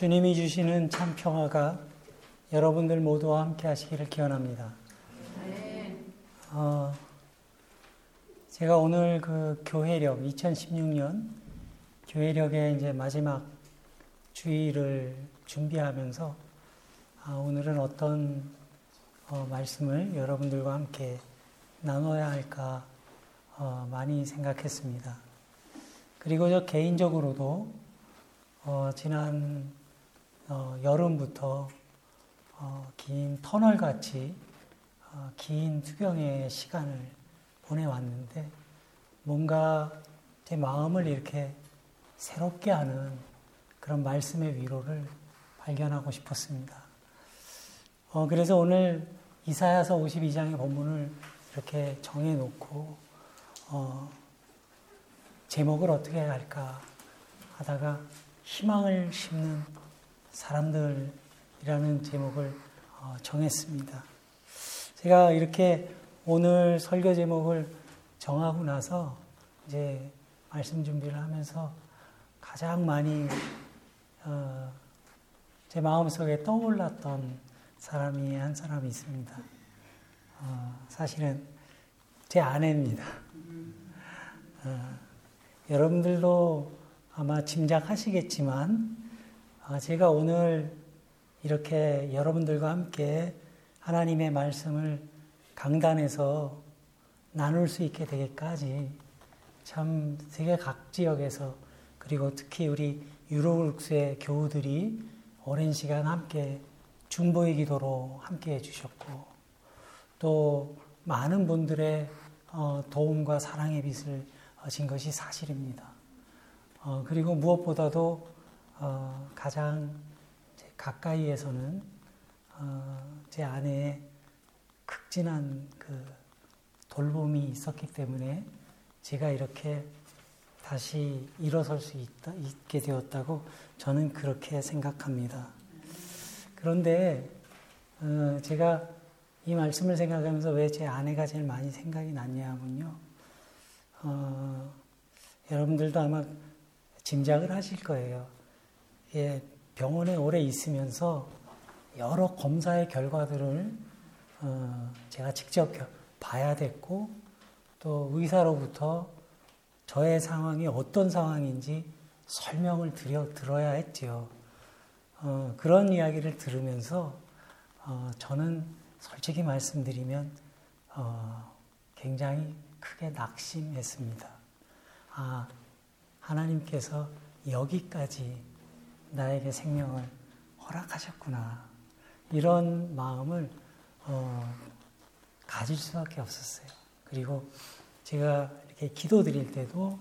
주님이 주시는 참 평화가 여러분들 모두와 함께 하시기를 기원합니다. 어, 제가 오늘 그 교회력 2016년 교회력의 이제 마지막 주의를 준비하면서 아, 오늘은 어떤 어, 말씀을 여러분들과 함께 나눠야 할까 어, 많이 생각했습니다. 그리고 저 개인적으로도 어, 지난 어, 여름부터 어, 긴 터널 같이 어, 긴 투병의 시간을 보내왔는데 뭔가 제 마음을 이렇게 새롭게 하는 그런 말씀의 위로를 발견하고 싶었습니다. 어, 그래서 오늘 이사야서 52장의 본문을 이렇게 정해놓고 어, 제목을 어떻게 할까 하다가 희망을 심는 사람들이라는 제목을 어, 정했습니다. 제가 이렇게 오늘 설교 제목을 정하고 나서 이제 말씀 준비를 하면서 가장 많이 어, 제 마음속에 떠올랐던 사람이 한 사람이 있습니다. 어, 사실은 제 아내입니다. 어, 여러분들도 아마 짐작하시겠지만 어, 제가 오늘 이렇게 여러분들과 함께 하나님의 말씀을 강단에서 나눌 수 있게 되기까지 참 세계 각 지역에서 그리고 특히 우리 유로룩스의 교우들이 오랜 시간 함께 중보의 기도로 함께 해주셨고 또 많은 분들의 어, 도움과 사랑의 빛을 진 것이 사실입니다. 어, 그리고 무엇보다도 어, 가장 가까이에서는 제 아내의 극진한 그 돌봄이 있었기 때문에 제가 이렇게 다시 일어설 수 있다, 있게 되었다고 저는 그렇게 생각합니다. 그런데 어, 제가 이 말씀을 생각하면서 왜 제 아내가 제일 많이 생각이 났냐면요. 어, 여러분들도 아마 짐작을 하실 거예요. 예, 병원에 오래 있으면서 여러 검사의 결과들을 어, 제가 직접 봐야 됐고 또 의사로부터 저의 상황이 어떤 상황인지 설명을 드려, 들어야 했지요. 어, 그런 이야기를 들으면서 어, 저는 솔직히 말씀드리면 어, 굉장히 크게 낙심했습니다. 아, 하나님께서 여기까지 나에게 생명을 허락하셨구나. 이런 마음을 어, 가질 수밖에 없었어요. 그리고 제가 이렇게 기도 드릴 때도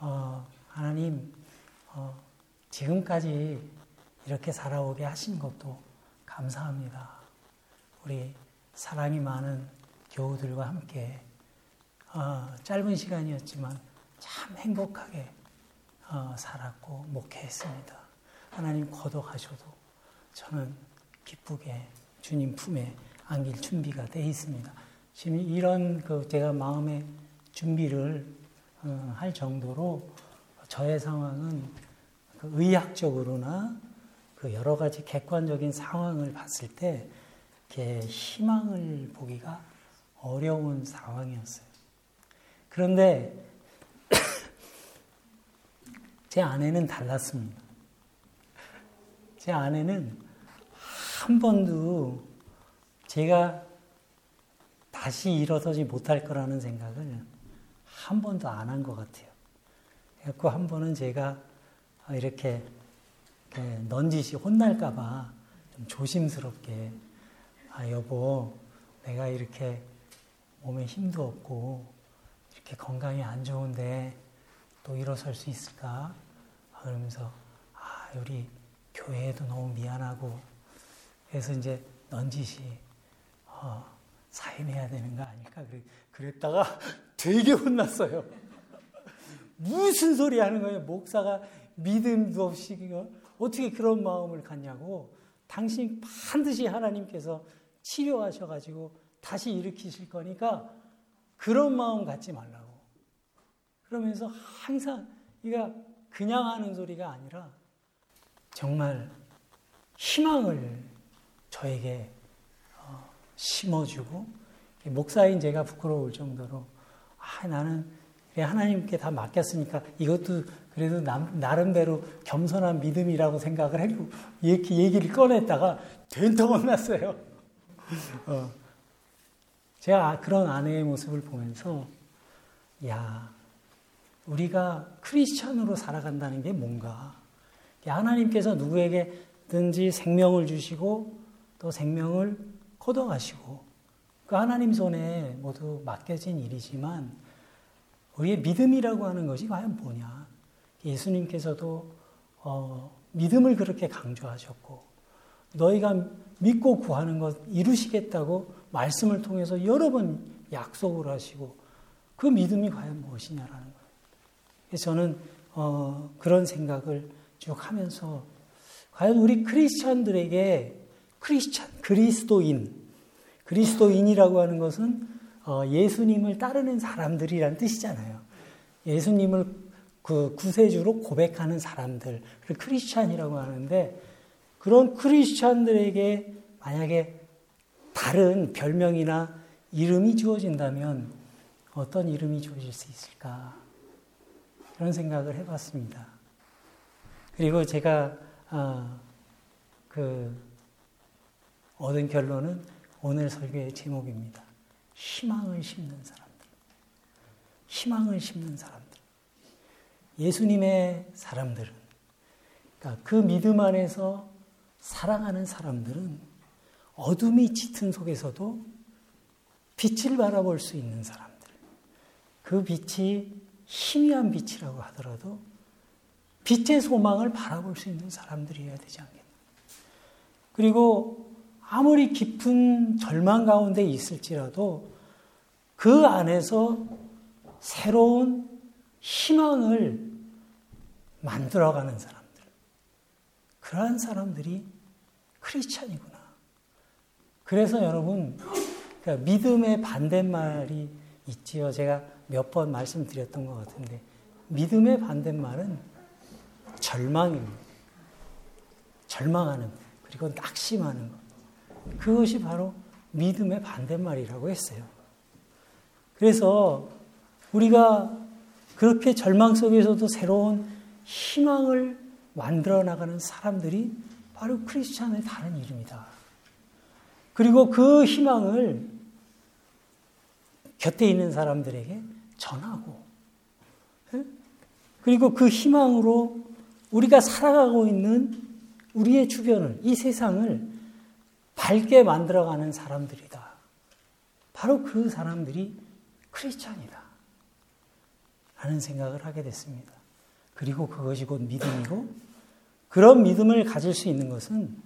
어, 하나님 어, 지금까지 이렇게 살아오게 하신 것도 감사합니다. 우리 사랑이 많은 교우들과 함께 어, 짧은 시간이었지만 참 행복하게 어, 살았고 목회했습니다. 하나님 거둬가셔도 저는 기쁘게 주님 품에 안길 준비가 돼 있습니다. 지금 이런 그 제가 마음의 준비를 어, 할 정도로 저의 상황은 그 의학적으로나 그 여러 가지 객관적인 상황을 봤을 때 희망을 보기가 어려운 상황이었어요. 그런데 제 아내는 달랐습니다. 제 아내는 한 번도 제가 다시 일어서지 못할 거라는 생각을 한 번도 안 한 것 같아요. 그래갖고 한 번은 제가 이렇게 넌지시 혼날까봐 좀 조심스럽게 아 여보 내가 이렇게 몸에 힘도 없고 이렇게 건강이 안 좋은데 또 일어설 수 있을까? 그러면서 아 우리 교회에도 너무 미안하고 그래서 이제 넌지시 어, 사임해야 되는 거 아닐까 그랬다가 되게 혼났어요. 무슨 소리 하는 거예요? 목사가 믿음도 없이 어떻게 그런 마음을 갖냐고 당신 반드시 하나님께서 치료하셔가지고 다시 일으키실 거니까 그런 마음 갖지 말라고. 그러면서 항상 이가 그냥 하는 소리가 아니라 정말 희망을 저에게 어, 심어주고 목사인 제가 부끄러울 정도로 아, 나는 하나님께 다 맡겼으니까 이것도 그래도 남, 나름대로 겸손한 믿음이라고 생각을 하고 이렇게 얘기를 꺼냈다가 된통 혼났어요. 어. 제가 그런 아내의 모습을 보면서 야 우리가 크리스천으로 살아간다는 게 뭔가 하나님께서 누구에게든지 생명을 주시고 또 생명을 거둬가시고 그 하나님 손에 모두 맡겨진 일이지만 우리의 믿음이라고 하는 것이 과연 뭐냐? 예수님께서도 어, 믿음을 그렇게 강조하셨고 너희가 믿고 구하는 것 이루시겠다고 말씀을 통해서 여러 번 약속을 하시고 그 믿음이 과연 무엇이냐라는 거예요. 저는 어, 그런 생각을 쭉 하면서 과연 우리 크리스천들에게 크리스천 그리스도인 그리스도인이라고 하는 것은 어, 예수님을 따르는 사람들이란 뜻이잖아요. 예수님을 그 구세주로 고백하는 사람들, 그 크리스찬이라고 하는데 그런 크리스찬들에게 만약에 다른 별명이나 이름이 주어진다면 어떤 이름이 주어질 수 있을까? 그런 생각을 해봤습니다. 그리고 제가 어, 그 얻은 결론은 오늘 설교의 제목입니다. 희망을 심는 사람들. 희망을 심는 사람들. 예수님의 사람들은, 그러니까 그 믿음 안에서 사랑하는 사람들은 어둠이 짙은 속에서도 빛을 바라볼 수 있는 사람들. 그 빛이 희미한 빛이라고 하더라도 빛의 소망을 바라볼 수 있는 사람들이어야 되지 않겠나. 그리고 아무리 깊은 절망 가운데 있을지라도 그 안에서 새로운 희망을 만들어가는 사람들. 그러한 사람들이 크리스찬이구나. 그래서 여러분, 그러니까 믿음의 반대말이 있지요. 제가 몇 번 말씀드렸던 것 같은데, 믿음의 반대말은 절망입니다. 절망하는 것, 그리고 낙심하는 것. 그것이 바로 믿음의 반대말이라고 했어요. 그래서 우리가 그렇게 절망 속에서도 새로운 희망을 만들어 나가는 사람들이 바로 크리스찬의 다른 이름이다. 그리고 그 희망을 곁에 있는 사람들에게 전하고, 예? 그리고 그 희망으로 우리가 살아가고 있는 우리의 주변을, 이 세상을 밝게 만들어가는 사람들이다. 바로 그 사람들이 크리스찬이다. 라는 생각을 하게 됐습니다. 그리고 그것이 곧 믿음이고, 그런 믿음을 가질 수 있는 것은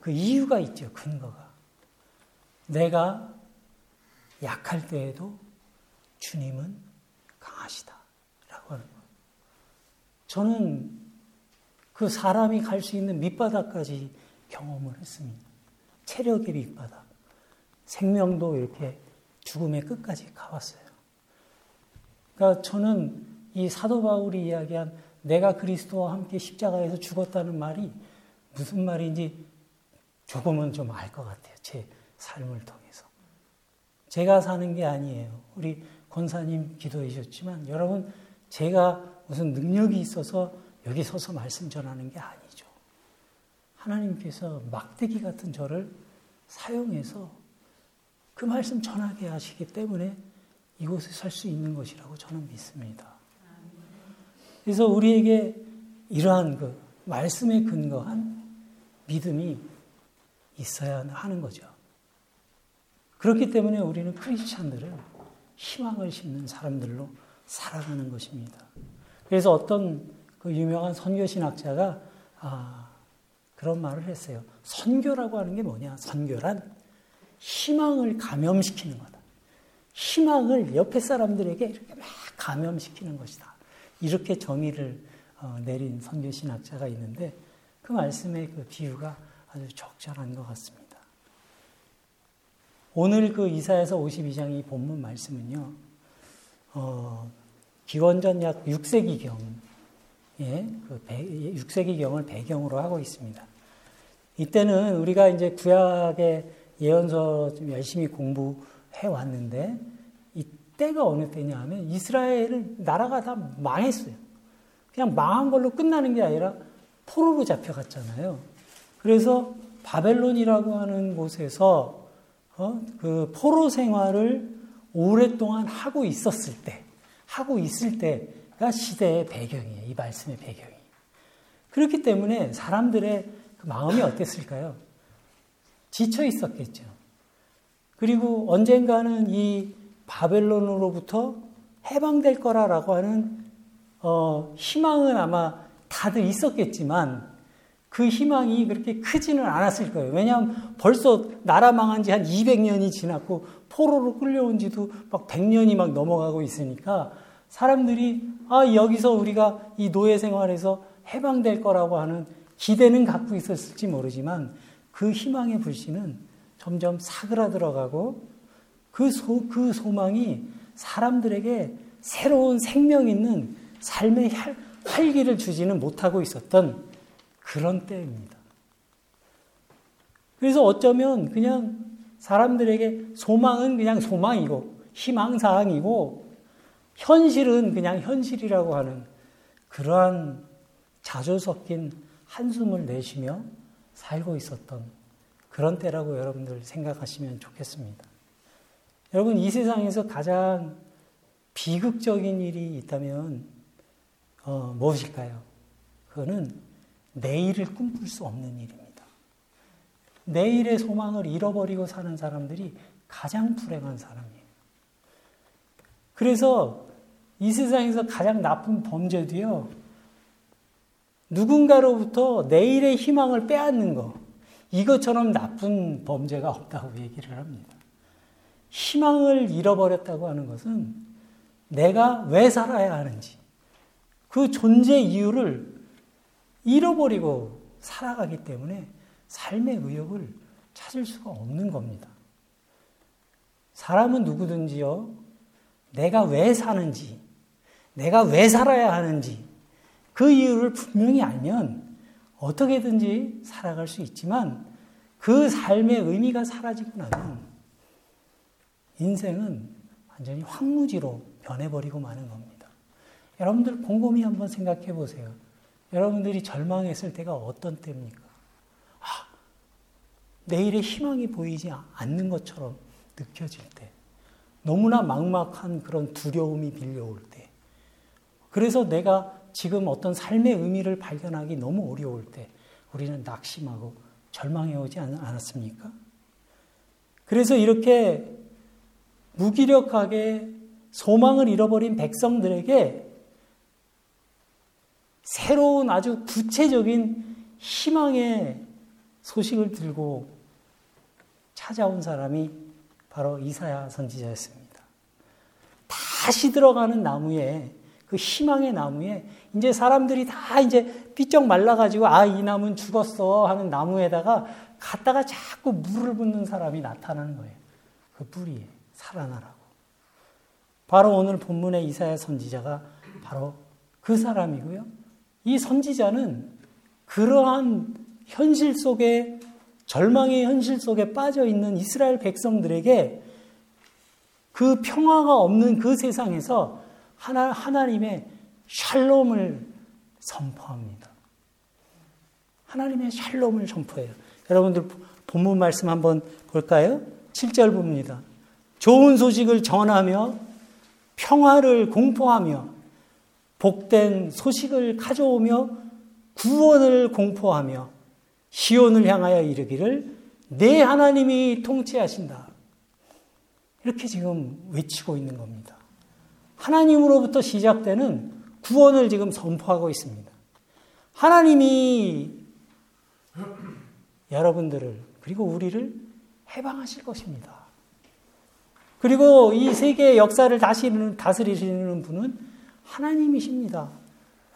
그 이유가 있죠, 근거가. 내가 약할 때에도 주님은 강하시다. 라고 하는 거. 저는 그 사람이 갈 수 있는 밑바닥까지 경험을 했습니다. 체력의 밑바닥, 생명도 이렇게 죽음의 끝까지 가봤어요. 그러니까 저는 이 사도 바울이 이야기한 내가 그리스도와 함께 십자가에서 죽었다는 말이 무슨 말인지 조금은 좀 알 것 같아요. 제 삶을 통해서. 제가 사는 게 아니에요. 우리 권사님 기도해 주셨지만 여러분 제가 무슨 능력이 있어서 여기 서서 말씀 전하는 게 아니죠. 하나님께서 막대기 같은 저를 사용해서 그 말씀 전하게 하시기 때문에 이곳에 살수 있는 것이라고 저는 믿습니다. 그래서 우리에게 이러한 그 말씀에 근거한 믿음이 있어야 하는 거죠. 그렇기 때문에 우리는 크리스찬들은 희망을 심는 사람들로 살아가는 것입니다. 그래서 어떤 그 유명한 선교 신학자가 아, 그런 말을 했어요. 선교라고 하는 게 뭐냐? 선교란 희망을 감염시키는 거다. 희망을 옆에 사람들에게 이렇게 막 감염시키는 것이다. 이렇게 정의를 어, 내린 선교 신학자가 있는데 그 말씀의 그 비유가 아주 적절한 것 같습니다. 오늘 그 이사에서 52장 이 본문 말씀은요, 어, 기원전 약 6세기경, 예, 그 6세기경을 배경으로 하고 있습니다. 이때는 우리가 이제 구약의 예언서 좀 열심히 공부해 왔는데 이때가 어느 때냐 하면 이스라엘은 나라가 다 망했어요. 그냥 망한 걸로 끝나는 게 아니라 포로로 잡혀갔잖아요. 그래서 바벨론이라고 하는 곳에서 어, 그 포로 생활을 오랫동안 하고 있었을 때, 하고 있을 때 가 시대의 배경이에요. 이 말씀의 배경이. 그렇기 때문에 사람들의 그 마음이 어땠을까요? 지쳐 있었겠죠. 그리고 언젠가는 이 바벨론으로부터 해방될 거라라고 하는 어, 희망은 아마 다들 있었겠지만 그 희망이 그렇게 크지는 않았을 거예요. 왜냐하면 벌써 나라 망한 지 한 200년이 지났고 포로로 끌려온 지도 막 100년이 막 넘어가고 있으니까 사람들이 아, 여기서 우리가 이 노예 생활에서 해방될 거라고 하는 기대는 갖고 있었을지 모르지만 그 희망의 불씨는 점점 사그라들어가고 그, 소, 그 소망이 사람들에게 새로운 생명 있는 삶의 활기를 주지는 못하고 있었던 그런 때입니다. 그래서 어쩌면 그냥 사람들에게 소망은 그냥 소망이고 희망사항이고 현실은 그냥 현실이라고 하는 그러한 자주 섞인 한숨을 내쉬며 살고 있었던 그런 때라고 여러분들 생각하시면 좋겠습니다. 여러분, 이 세상에서 가장 비극적인 일이 있다면, 어, 무엇일까요? 그거는 내일을 꿈꿀 수 없는 일입니다. 내일의 소망을 잃어버리고 사는 사람들이 가장 불행한 사람이에요. 그래서 이 세상에서 가장 나쁜 범죄도요, 누군가로부터 내일의 희망을 빼앗는 거, 이것처럼 나쁜 범죄가 없다고 얘기를 합니다. 희망을 잃어버렸다고 하는 것은 내가 왜 살아야 하는지, 그 존재 이유를 잃어버리고 살아가기 때문에 삶의 의욕을 찾을 수가 없는 겁니다. 사람은 누구든지요, 내가 왜 사는지, 내가 왜 살아야 하는지, 그 이유를 분명히 알면 어떻게든지 살아갈 수 있지만 그 삶의 의미가 사라지고 나면 인생은 완전히 황무지로 변해버리고 마는 겁니다. 여러분들 곰곰이 한번 생각해 보세요. 여러분들이 절망했을 때가 어떤 때입니까? 아, 내일의 희망이 보이지 않는 것처럼 느껴질 때. 너무나 막막한 그런 두려움이 밀려올 때. 그래서 내가 지금 어떤 삶의 의미를 발견하기 너무 어려울 때 우리는 낙심하고 절망해 오지 않았습니까? 그래서 이렇게 무기력하게 소망을 잃어버린 백성들에게 새로운 아주 구체적인 희망의 소식을 들고 찾아온 사람이 바로 이사야 선지자였습니다. 다시 들어가는 나무에 그 희망의 나무에 이제 사람들이 다 이제 삐쩍 말라가지고 아, 이 나무는 죽었어 하는 나무에다가 갔다가 자꾸 물을 붓는 사람이 나타나는 거예요. 그 뿌리에 살아나라고. 바로 오늘 본문의 이사야 선지자가 바로 그 사람이고요. 이 선지자는 그러한 현실 속에 절망의 현실 속에 빠져 있는 이스라엘 백성들에게 그 평화가 없는 그 세상에서 하나, 하나님의 샬롬을 선포합니다. 하나님의 샬롬을 선포해요. 여러분들 본문 말씀 한번 볼까요? 7절 봅니다. 좋은 소식을 전하며 평화를 공포하며 복된 소식을 가져오며 구원을 공포하며 시온을 향하여 이르기를 내 하나님이 통치하신다. 이렇게 지금 외치고 있는 겁니다. 하나님으로부터 시작되는 구원을 지금 선포하고 있습니다. 하나님이 여러분들을 그리고 우리를 해방하실 것입니다. 그리고 이 세계의 역사를 다스리는, 다스리시는 분은 하나님이십니다.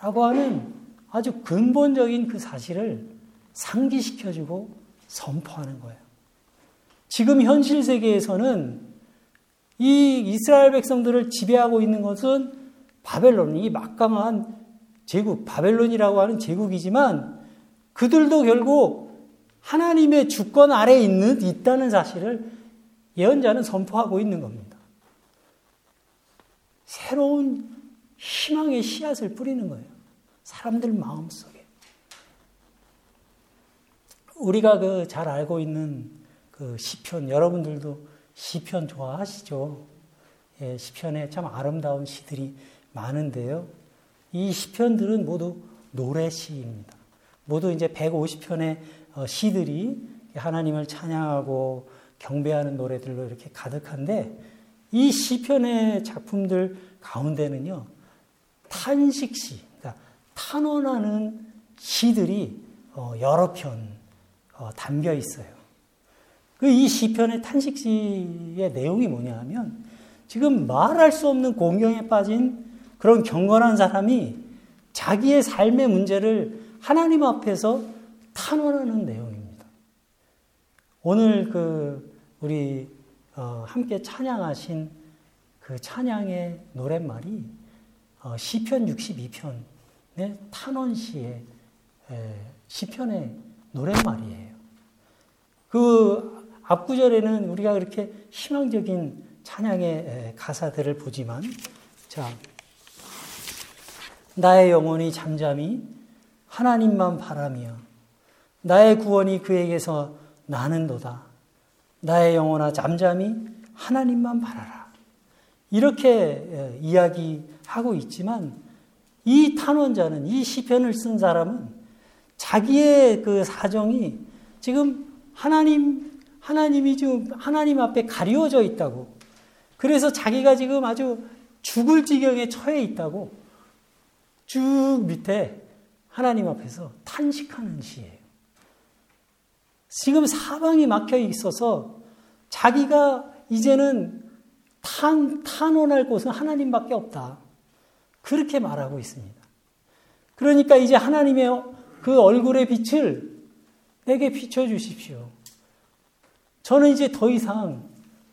라고 하는 아주 근본적인 그 사실을 상기시켜주고 선포하는 거예요. 지금 현실 세계에서는 이 이스라엘 백성들을 지배하고 있는 것은 바벨론, 이 막강한 제국, 바벨론이라고 하는 제국이지만 그들도 결국 하나님의 주권 아래 있는 있다는 사실을 예언자는 선포하고 있는 겁니다. 새로운 희망의 씨앗을 뿌리는 거예요. 사람들 마음 속에. 우리가 그 잘 알고 있는 그 시편 여러분들도 시편 좋아하시죠? 예, 시편에 참 아름다운 시들이 많은데요. 이 시편들은 모두 노래 시입니다. 모두 이제 150편의 어, 시들이 하나님을 찬양하고 경배하는 노래들로 이렇게 가득한데 이 시편의 작품들 가운데는요 탄식시, 그러니까 탄원하는 시들이 어, 여러 편 어, 담겨 있어요. 그 이 시편의 탄식시의 내용이 뭐냐 하면 지금 말할 수 없는 공경에 빠진 그런 경건한 사람이 자기의 삶의 문제를 하나님 앞에서 탄원하는 내용입니다. 오늘 그 우리 어, 함께 찬양하신 그 찬양의 노랫말이 어, 시편 62편의 탄원시의 시편의 노랫말이에요. 그 앞구절에는 우리가 그렇게 희망적인 찬양의 가사들을 보지만 자 나의 영혼이 잠잠히 하나님만 바라며 나의 구원이 그에게서 나는도다. 나의 영혼아 잠잠히 하나님만 바라라. 이렇게 이야기하고 있지만 이 탄원자는 이 시편을 쓴 사람은 자기의 그 사정이 지금 하나님 하나님이 지금 하나님 앞에 가리워져 있다고. 그래서 자기가 지금 아주 죽을 지경에 처해 있다고 쭉 밑에 하나님 앞에서 탄식하는 시예요. 지금 사방이 막혀 있어서 자기가 이제는 탄, 탄원할 곳은 하나님밖에 없다. 그렇게 말하고 있습니다. 그러니까 이제 하나님의 그 얼굴의 빛을 내게 비춰주십시오. 저는 이제 더 이상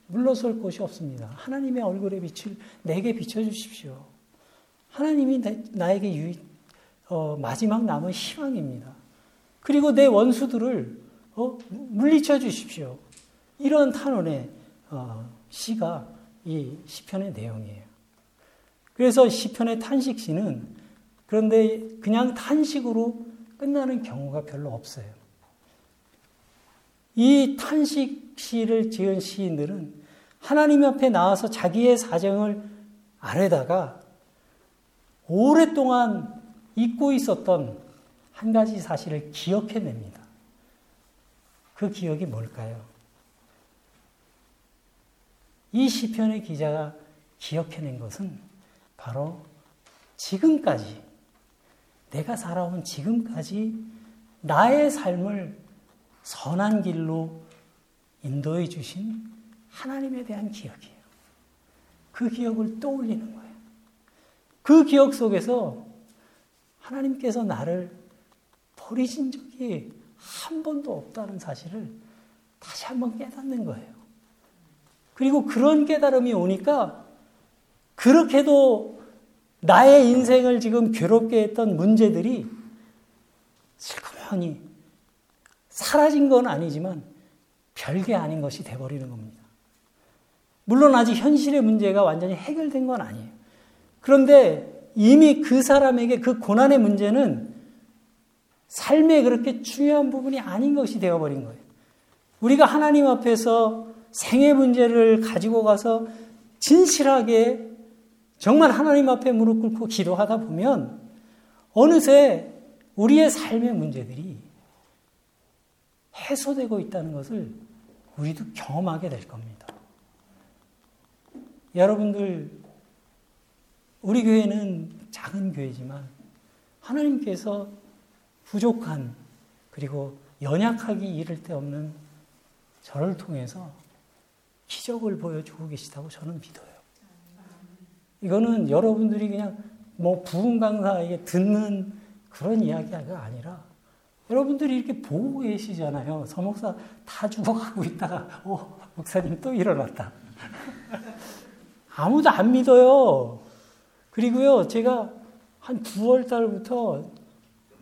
물러설 곳이 없습니다. 하나님의 얼굴의 빛을 내게 비춰주십시오. 하나님이 나 에게 유, 어, 마지막 남은 희망입니다. 그리고 내 원수들을 어, 물리쳐 주십시오. 이런 탄원의 어, 시가 이 시편의 내용이에요. 그래서 시편의 탄식시는 그런데 그냥 탄식으로 끝나는 경우가 별로 없어요. 이 탄식 시를 지은 시인들은 하나님 앞에 나와서 자기의 사정을 아래다가 오랫동안 잊고 있었던 한 가지 사실을 기억해냅니다. 그 기억이 뭘까요? 이 시편의 기자가 기억해낸 것은 바로 지금까지 내가 살아온 지금까지 나의 삶을 선한 길로 인도해 주신 하나님에 대한 기억이에요. 그 기억을 떠올리는 거예요. 그 기억 속에서 하나님께서 나를 버리신 적이 한 번도 없다는 사실을 다시 한번 깨닫는 거예요. 그리고 그런 깨달음이 오니까 그렇게도 나의 인생을 지금 괴롭게 했던 문제들이 슬그머니 사라진 건 아니지만 별게 아닌 것이 돼버리는 겁니다. 물론 아직 현실의 문제가 완전히 해결된 건 아니에요. 그런데 이미 그 사람에게 그 고난의 문제는 삶에 그렇게 중요한 부분이 아닌 것이 되어버린 거예요. 우리가 하나님 앞에서 생애 문제를 가지고 가서 진실하게 정말 하나님 앞에 무릎 꿇고 기도하다 보면 어느새 우리의 삶의 문제들이 해소되고 있다는 것을 우리도 경험하게 될 겁니다. 여러분들, 우리 교회는 작은 교회지만 하나님께서 부족한 그리고 연약하기 이를 데 없는 저를 통해서 기적을 보여주고 계시다고 저는 믿어요. 이거는 여러분들이 그냥 뭐 부흥 강사에게 듣는 그런 이야기가 아니라 여러분들이 이렇게 보고 계시잖아요. 서목사 다 죽어가고 있다가 어 목사님 또 일어났다. 아무도 안 믿어요. 그리고요 제가 한 9월 달부터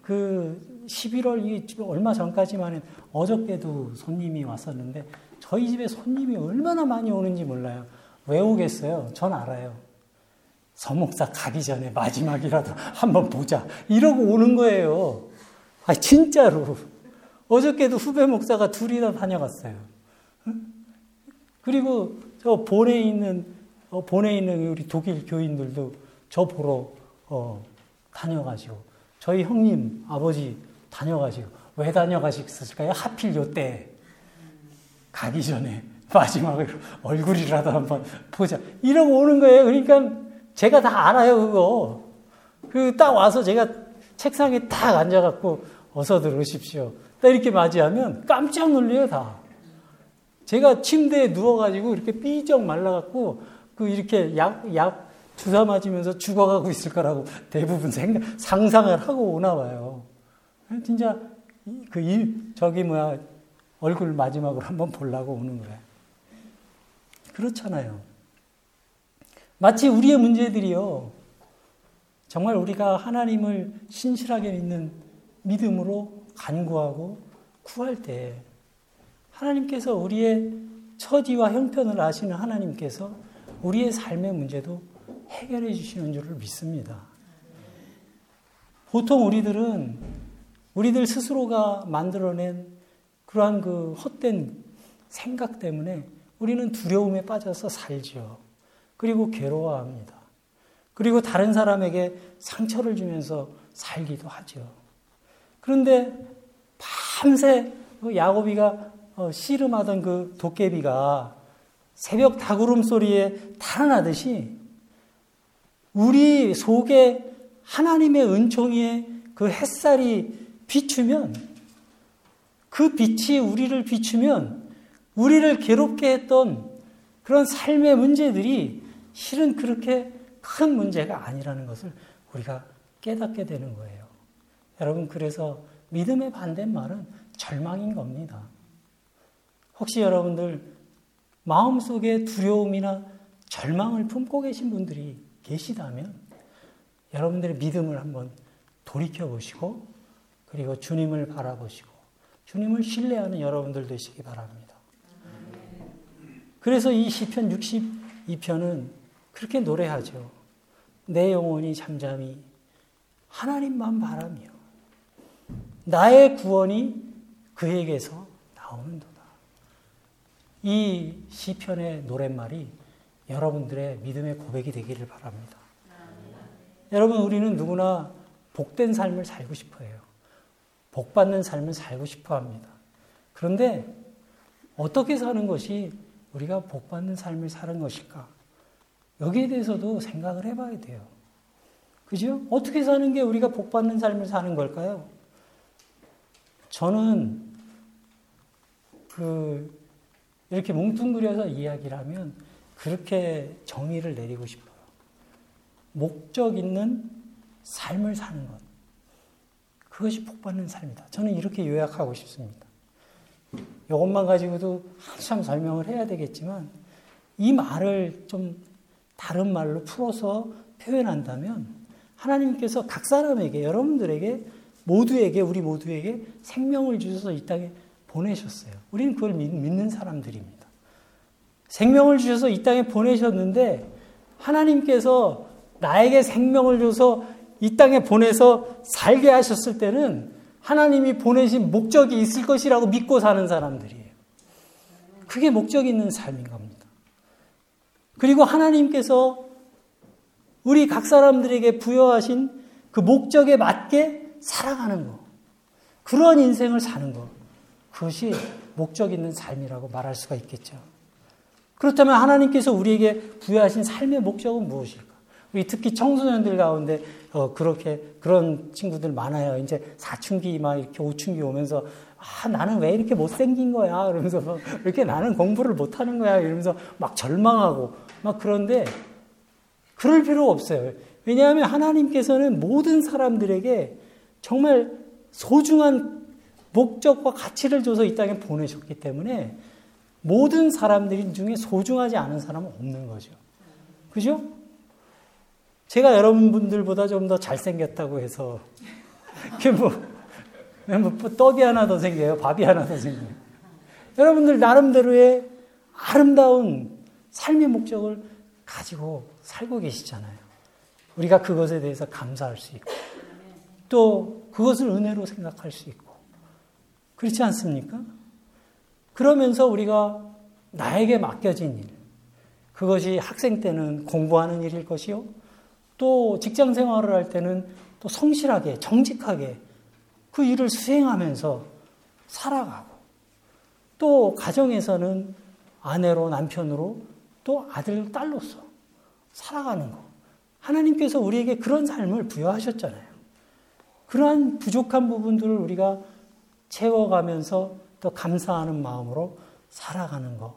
그 11월 이 얼마 전까지만 해 어저께도 손님이 왔었는데 저희 집에 손님이 얼마나 많이 오는지 몰라요. 왜 오겠어요? 전 알아요. 서목사 가기 전에 마지막이라도 한번 보자. 이러고 오는 거예요. 아, 진짜로. 어저께도 후배 목사가 둘이 다 다녀갔어요. 그리고 저 본에 있는, 어, 본에 있는 우리 독일 교인들도 저 보러, 어, 다녀가지고. 저희 형님, 아버지 다녀가지고. 왜 다녀가셨을까요? 하필 요때. 가기 전에 마지막으로 얼굴이라도 한번 보자. 이러고 오는 거예요. 그러니까 제가 다 알아요, 그거. 그 딱 와서 제가 책상에 딱 앉아갖고 어서 들어오십시오. 딱 이렇게 맞이하면 깜짝 놀래요, 다. 제가 침대에 누워가지고 이렇게 삐쩍 말라갖고 그 이렇게 약, 약 주사 맞으면서 죽어가고 있을 거라고 대부분 생각, 상상을 하고 오나 봐요. 진짜 그 일, 저기 뭐야, 얼굴 마지막으로 한번 보려고 오는 거예요. 그렇잖아요. 마치 우리의 문제들이요. 정말 우리가 하나님을 신실하게 믿는 믿음으로 간구하고 구할 때 하나님께서 우리의 처지와 형편을 아시는 하나님께서 우리의 삶의 문제도 해결해 주시는 줄을 믿습니다. 보통 우리들은 우리들 스스로가 만들어낸 그러한 그 헛된 생각 때문에 우리는 두려움에 빠져서 살죠. 그리고 괴로워합니다. 그리고 다른 사람에게 상처를 주면서 살기도 하죠. 그런데 밤새 그 야곱이가 어, 씨름하던 그 도깨비가 새벽 다구름 소리에 달아나듯이 우리 속에 하나님의 은총의 그 햇살이 비추면 그 빛이 우리를 비추면 우리를 괴롭게 했던 그런 삶의 문제들이 실은 그렇게 큰 문제가 아니라는 것을 우리가 깨닫게 되는 거예요. 여러분, 그래서 믿음의 반대말은 절망인 겁니다. 혹시 여러분들 마음속에 두려움이나 절망을 품고 계신 분들이 계시다면 여러분들의 믿음을 한번 돌이켜 보시고 그리고 주님을 바라보시고 주님을 신뢰하는 여러분들 되시기 바랍니다. 그래서 이 시편 62편은 그렇게 노래하죠. 내 영혼이 잠잠히 하나님만 바라며 나의 구원이 그에게서 나오는도다. 이 시편의 노랫말이 여러분들의 믿음의 고백이 되기를 바랍니다. 여러분 우리는 누구나 복된 삶을 살고 싶어요. 복받는 삶을 살고 싶어 합니다. 그런데 어떻게 사는 것이 우리가 복받는 삶을 사는 것일까? 여기에 대해서도 생각을 해봐야 돼요. 그죠? 어떻게 사는 게 우리가 복받는 삶을 사는 걸까요? 저는 그 이렇게 뭉뚱그려서 이야기를 하면 그렇게 정의를 내리고 싶어요. 목적 있는 삶을 사는 것. 그것이 복받는 삶이다. 저는 이렇게 요약하고 싶습니다. 이것만 가지고도 한참 설명을 해야 되겠지만 이 말을 좀 다른 말로 풀어서 표현한다면 하나님께서 각 사람에게 여러분들에게 모두에게 우리 모두에게 생명을 주셔서 이 땅에 보내셨어요. 우리는 그걸 믿 는 사람들입니다. 생명을 주셔서 이 땅에 보내셨는데 하나님께서 나에게 생명을 줘서 이 땅에 보내서 살게 하셨을 때는 하나님이 보내신 목적이 있을 것이라고 믿고 사는 사람들이에요. 그게 목적 있는 삶인 겁니다. 그리고 하나님께서 우리 각 사람들에게 부여하신 그 목적에 맞게 살아가는 것. 그런 인생을 사는 것. 그것이 목적 있는 삶이라고 말할 수가 있겠죠. 그렇다면 하나님께서 우리에게 부여하신 삶의 목적은 무엇일까? 우리 특히 청소년들 가운데 어, 그렇게 그런 친구들 많아요. 이제 사춘기 막 이렇게 오춘기 오면서 아 나는 왜 이렇게 못생긴 거야? 그러면서 막 이렇게 나는 공부를 못하는 거야? 이러면서 막 절망하고 막 그런데 그럴 필요 없어요. 왜냐하면 하나님께서는 모든 사람들에게 정말 소중한 목적과 가치를 줘서 이 땅에 보내셨기 때문에 모든 사람들 중에 소중하지 않은 사람은 없는 거죠. 그죠? 제가 여러분들보다 좀 더 잘생겼다고 해서, 그 뭐, 뭐 떡이 하나 더 생겨요. 밥이 하나 더 생겨요. 여러분들 나름대로의 아름다운 삶의 목적을 가지고 살고 계시잖아요. 우리가 그것에 대해서 감사할 수 있고, 또 그것을 은혜로 생각할 수 있고, 그렇지 않습니까? 그러면서 우리가 나에게 맡겨진 일, 그것이 학생 때는 공부하는 일일 것이요, 또 직장 생활을 할 때는 또 성실하게, 정직하게 그 일을 수행하면서 살아가고, 또 가정에서는 아내로 남편으로 또 아들, 딸로서 살아가는 것. 하나님께서 우리에게 그런 삶을 부여하셨잖아요. 그러한 부족한 부분들을 우리가 채워가면서 또 감사하는 마음으로 살아가는 것.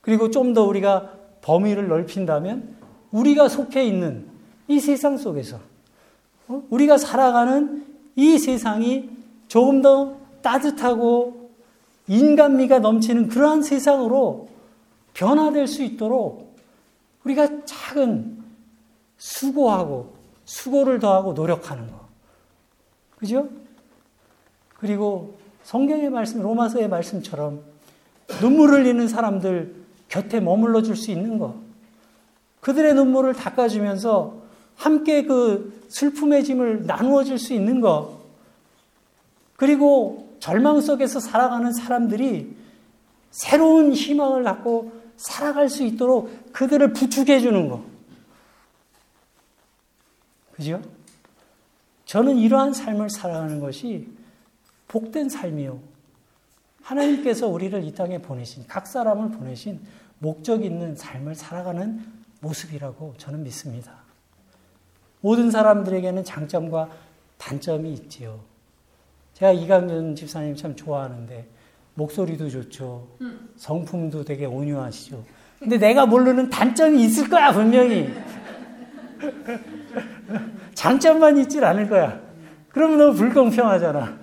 그리고 좀 더 우리가 범위를 넓힌다면 우리가 속해 있는 이 세상 속에서 어? 우리가 살아가는 이 세상이 조금 더 따뜻하고 인간미가 넘치는 그러한 세상으로 변화될 수 있도록 우리가 작은 수고하고 수고를 더하고 노력하는 거. 그죠? 그리고 성경의 말씀, 로마서의 말씀처럼 눈물 흘리는 사람들 곁에 머물러 줄 수 있는 거. 그들의 눈물을 닦아주면서 함께 그 슬픔의 짐을 나누어 줄 수 있는 거. 그리고 절망 속에서 살아가는 사람들이 새로운 희망을 갖고 살아갈 수 있도록 그들을 부축해 주는 거. 그죠? 저는 이러한 삶을 살아가는 것이 복된 삶이요. 하나님께서 우리를 이 땅에 보내신, 각 사람을 보내신 목적 있는 삶을 살아가는 모습이라고 저는 믿습니다. 모든 사람들에게는 장점과 단점이 있지요. 제가 이강준 집사님 참 좋아하는데, 목소리도 좋죠. 성품도 되게 온유하시죠. 근데 내가 모르는 단점이 있을 거야, 분명히. 장점만 있질 않을 거야. 그러면 너무 불공평하잖아.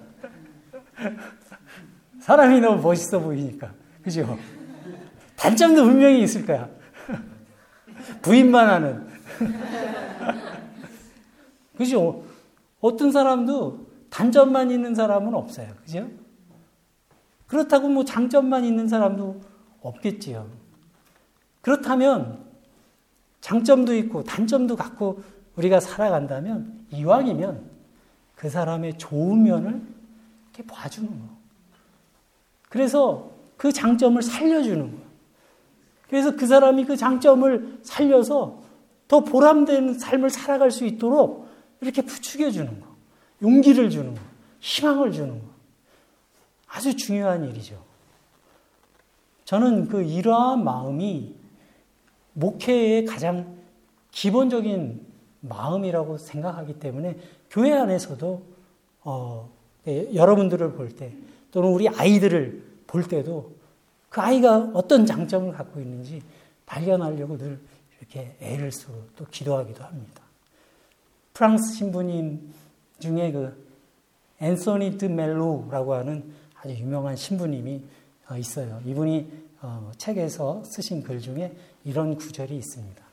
사람이 너무 멋있어 보이니까. 그죠? 단점도 분명히 있을 거야. 부인만 하는. 그죠? 어떤 사람도 단점만 있는 사람은 없어요. 그죠? 그렇다고 뭐 장점만 있는 사람도 없겠지요. 그렇다면 장점도 있고 단점도 갖고 우리가 살아간다면 이왕이면 그 사람의 좋은 면을 이렇게 봐주는 거. 그래서 그 장점을 살려주는 거. 그래서 그 사람이 그 장점을 살려서 더 보람되는 삶을 살아갈 수 있도록 이렇게 부추겨 주는 거. 용기를 주는 거. 희망을 주는 거. 아주 중요한 일이죠. 저는 그 이러한 마음이 목회의 가장 기본적인 마음이라고 생각하기 때문에 교회 안에서도 어, 예, 여러분들을 볼 때 또는 우리 아이들을 볼 때도 그 아이가 어떤 장점을 갖고 있는지 발견하려고 늘 이렇게 애를 쓰고 또 기도하기도 합니다. 프랑스 신부님 중에 그 앤소니 드 멜로라고 하는 아주 유명한 신부님이 어, 있어요. 이분이 어, 책에서 쓰신 글 중에 이런 구절이 있습니다.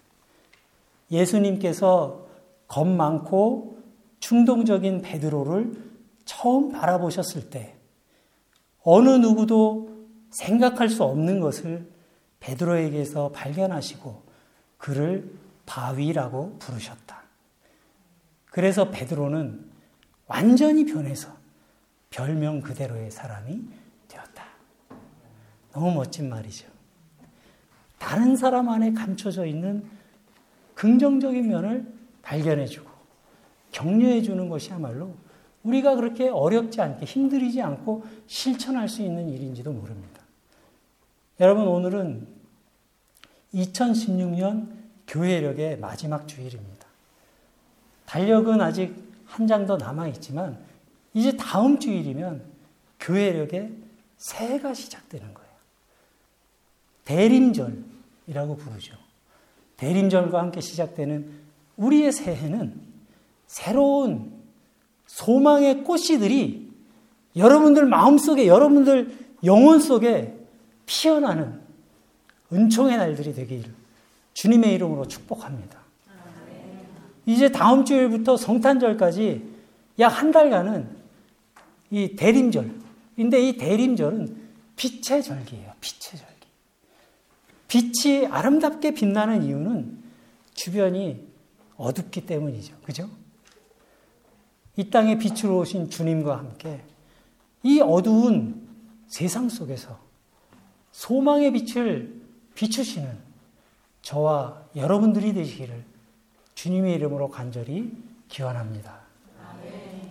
예수님께서 겁 많고 충동적인 베드로를 처음 바라보셨을 때 어느 누구도 생각할 수 없는 것을 베드로에게서 발견하시고 그를 바위라고 부르셨다. 그래서 베드로는 완전히 변해서 별명 그대로의 사람이 되었다. 너무 멋진 말이죠. 다른 사람 안에 감춰져 있는 긍정적인 면을 발견해주고 격려해주는 것이야말로 우리가 그렇게 어렵지 않게 힘들이지 않고 실천할 수 있는 일인지도 모릅니다. 여러분, 오늘은 2016년 교회력의 마지막 주일입니다. 달력은 아직 한 장 더 남아있지만 이제 다음 주일이면 교회력의 새해가 시작되는 거예요. 대림절이라고 부르죠. 대림절과 함께 시작되는 우리의 새해는 새로운 소망의 꽃씨들이 여러분들 마음속에, 여러분들 영혼 속에 피어나는 은총의 날들이 되기를 주님의 이름으로 축복합니다. 이제 다음 주일부터 성탄절까지 약 한 달간은 이 대림절. 근데 이 대림절은 빛의 절기예요. 빛의 절기. 빛이 아름답게 빛나는 이유는 주변이 어둡기 때문이죠. 그죠? 이 땅에 빛으로 오신 주님과 함께 이 어두운 세상 속에서 소망의 빛을 비추시는 저와 여러분들이 되시기를 주님의 이름으로 간절히 기원합니다.